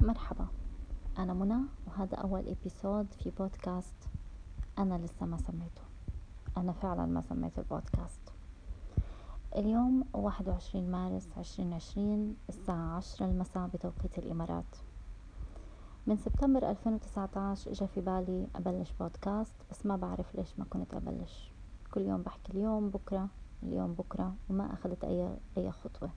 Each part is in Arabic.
مرحبا. أنا منى وهذا أول إبيسود في بودكاست أنا لسه ما سميته. أنا فعلا ما سميت البودكاست اليوم واحد وعشرين مارس عشرين عشرين الساعة عشرة المساء بتوقيت الإمارات. من سبتمبر ألفين وتسعة عشر إجا في بالي أبلش بودكاست بس ما بعرف ليش ما كنت أبلش. كل يوم بحكي اليوم بكرة اليوم بكرة وما أخذت أي أي خطوة.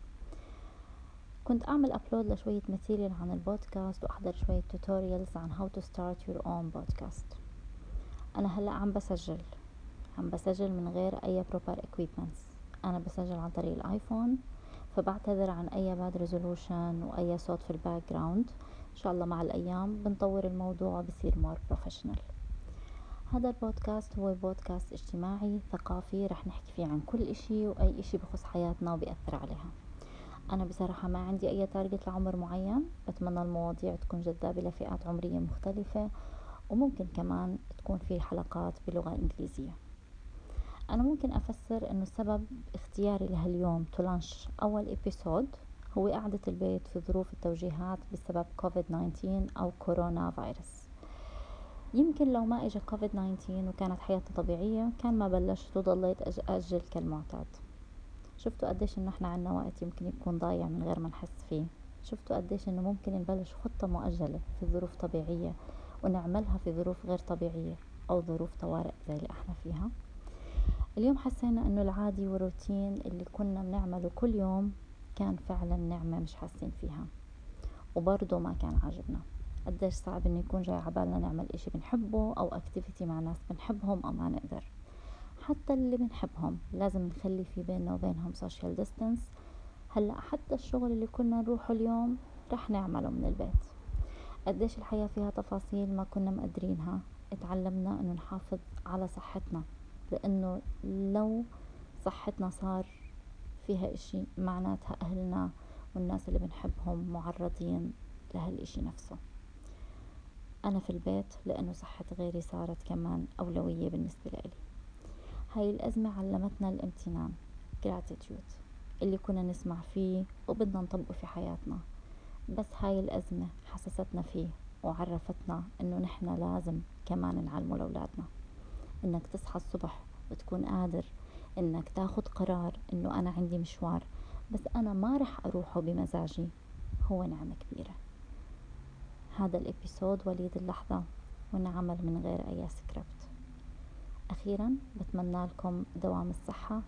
كنت أعمل upload لشوية material عن البودكاست وأحضر شوية tutorials عن how to start your own podcast. أنا هلأ عم بسجل. عم بسجل من غير أي proper equipments. أنا بسجل عن طريق الآيفون فبعتذر عن أي bad resolution وأي صوت في ال background إن شاء الله مع الأيام بنطور الموضوع بصير more professional هذا البودكاست هو بودكاست اجتماعي ثقافي رح نحكي فيه عن كل إشي وأي إشي بخص حياتنا وبيأثر عليها. أنا بصراحة ما عندي أي target لعمر معين. بتمنى المواضيع تكون جذابة لفئات عمرية مختلفة وممكن كمان تكون في حلقات بلغة إنجليزية. أنا ممكن أفسر أنه سبب اختياري لهاليوم ت launch أول episode هو قعدة البيت في ظروف التوجيهات بسبب كوفيد 19 أو كورونا فيروس يمكن لو ما إجا كوفيد 19 وكانت حياتنا طبيعية كان ما بلشت وضليت أجل كالمعتاد. شفتوا قديش إنه إحنا عنا وقت يمكن يكون ضايع من غير ما نحس فيه. شفتوا قديش إنه ممكن نبلش خطة مؤجلة في ظروف طبيعية ونعملها في ظروف غير طبيعية أو ظروف طوارئ زي اللي إحنا فيها. اليوم حسينا إنه العادي والروتين اللي كنا بنعمله كل يوم كان فعلا نعمة مش حاسين فيها وبرضه ما كان عاجبنا. قديش صعب إنه يكون جاي عبالنا نعمل إشي بنحبه أو اكتيفيتي مع ناس بنحبهم أو ما نقدر. حتى اللي بنحبهم. لازم نخلي في بيننا وبينهم social distance هلأ حتى الشغل اللي كنا نروحه اليوم رح نعمله من البيت. قديش الحياة فيها تفاصيل ما كنا مقدرينها. اتعلمنا إنه نحافظ على صحتنا لإنه لو صحتنا صار فيها إشي معناتها أهلنا والناس اللي بنحبهم معرضين لهالإشي نفسه. أنا في البيت لإنه صحة غيري صارت كمان أولوية بالنسبة لي هاي الأزمة علمتنا الامتنان gratitude اللي كنا نسمع فيه وبدنا نطبقه في حياتنا. بس هاي الأزمة حسستنا فيه وعرفتنا إنه نحنا لازم كمان نعلمه لأولادنا. إنك تصحى الصبح وتكون قادر إنك تاخد قرار إنه أنا عندي مشوار بس أنا ما رح أروحه بمزاجي هو نعمة كبيرة. هذا الإبيسود وليد اللحظة ونعمل من غير أي سكريبت. أخيرا بتمنى لكم دوام الصحة.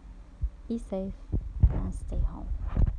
Be safe and stay home.